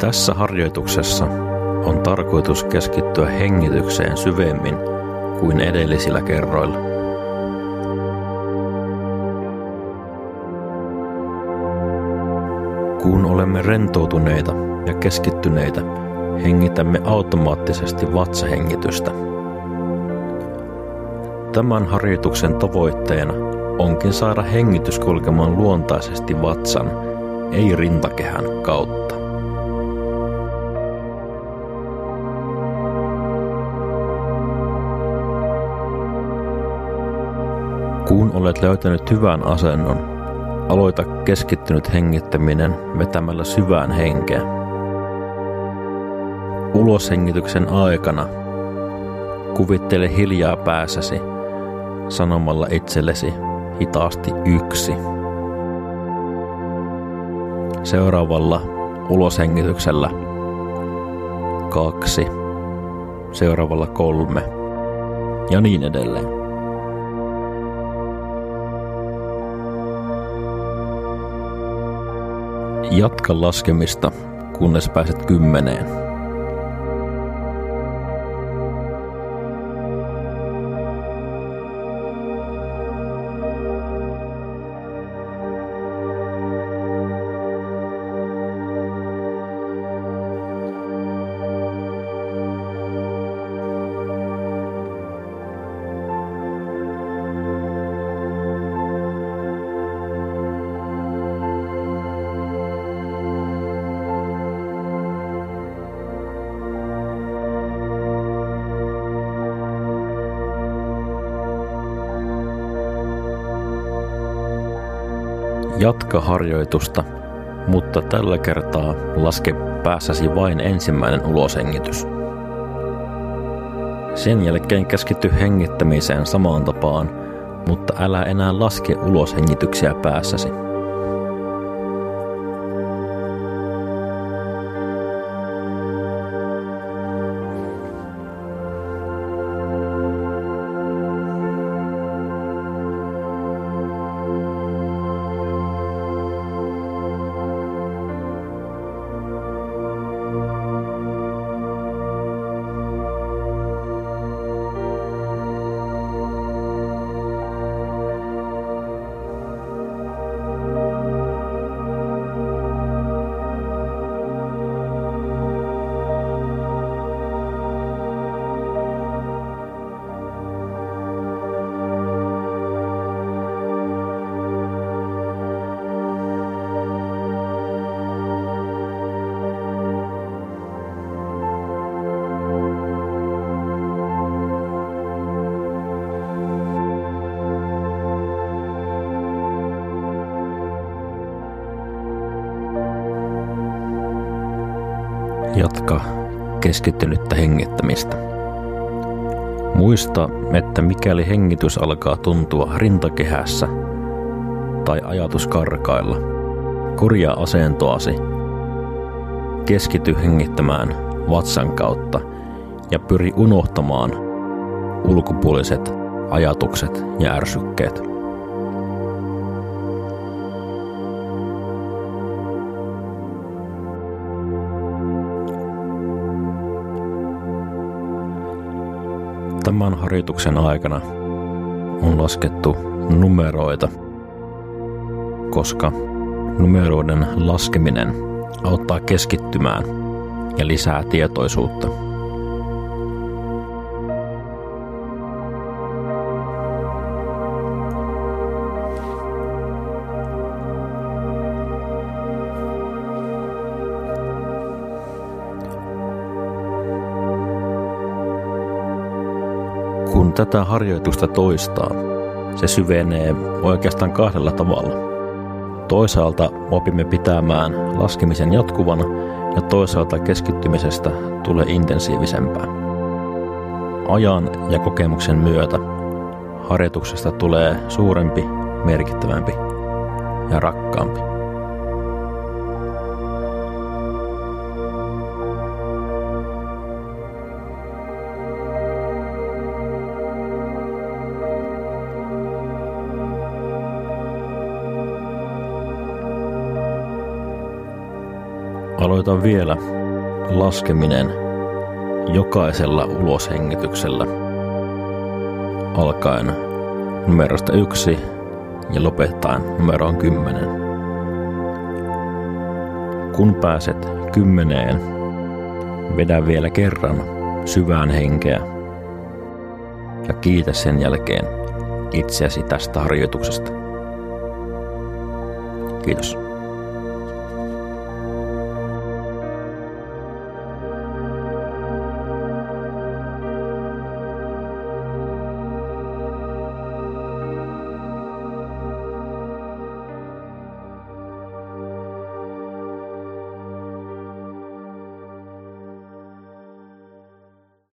Tässä harjoituksessa on tarkoitus keskittyä hengitykseen syvemmin kuin edellisillä kerroilla. Kun olemme rentoutuneita ja keskittyneitä, hengitämme automaattisesti vatsahengitystä. Tämän harjoituksen tavoitteena onkin saada hengitys kulkemaan luontaisesti vatsan, ei rintakehän kautta. Kun olet löytänyt hyvän asennon, aloita keskittynyt hengittäminen vetämällä syvään henkeä. Uloshengityksen aikana kuvittele hiljaa päässäsi sanomalla itsellesi hitaasti yksi. Seuraavalla uloshengityksellä kaksi, seuraavalla kolme ja niin edelleen. Jatka laskemista, kunnes pääset kymmeneen. Jatka harjoitusta, mutta tällä kertaa laske päässäsi vain ensimmäinen ulosengitys. Sen jälkeen keskity hengittämiseen samaan tapaan, mutta älä enää laske uloshengityksiä päässäsi. Jatka keskittynyttä hengittämistä. Muista, että mikäli hengitys alkaa tuntua rintakehässä tai ajatus karkailla, korjaa asentoasi. Keskity hengittämään vatsan kautta ja pyri unohtamaan ulkopuoliset ajatukset ja ärsykkeet. Tämän harjoituksen aikana on laskettu numeroita, koska numeroiden laskeminen auttaa keskittymään ja lisää tietoisuutta. Kun tätä harjoitusta toistaa, se syvenee oikeastaan kahdella tavalla. Toisaalta opimme pitämään laskemisen jatkuvana ja toisaalta keskittymisestä tulee intensiivisempää. Ajan ja kokemuksen myötä harjoituksesta tulee suurempi, merkittävämpi ja rakkaampi. Aloita vielä laskeminen jokaisella uloshengityksellä alkaen numerosta yksi ja lopettaen numeroon kymmenen. Kun pääset kymmeneen, vedä vielä kerran syvään henkeä ja kiitä sen jälkeen itseäsi tästä harjoituksesta. Kiitos.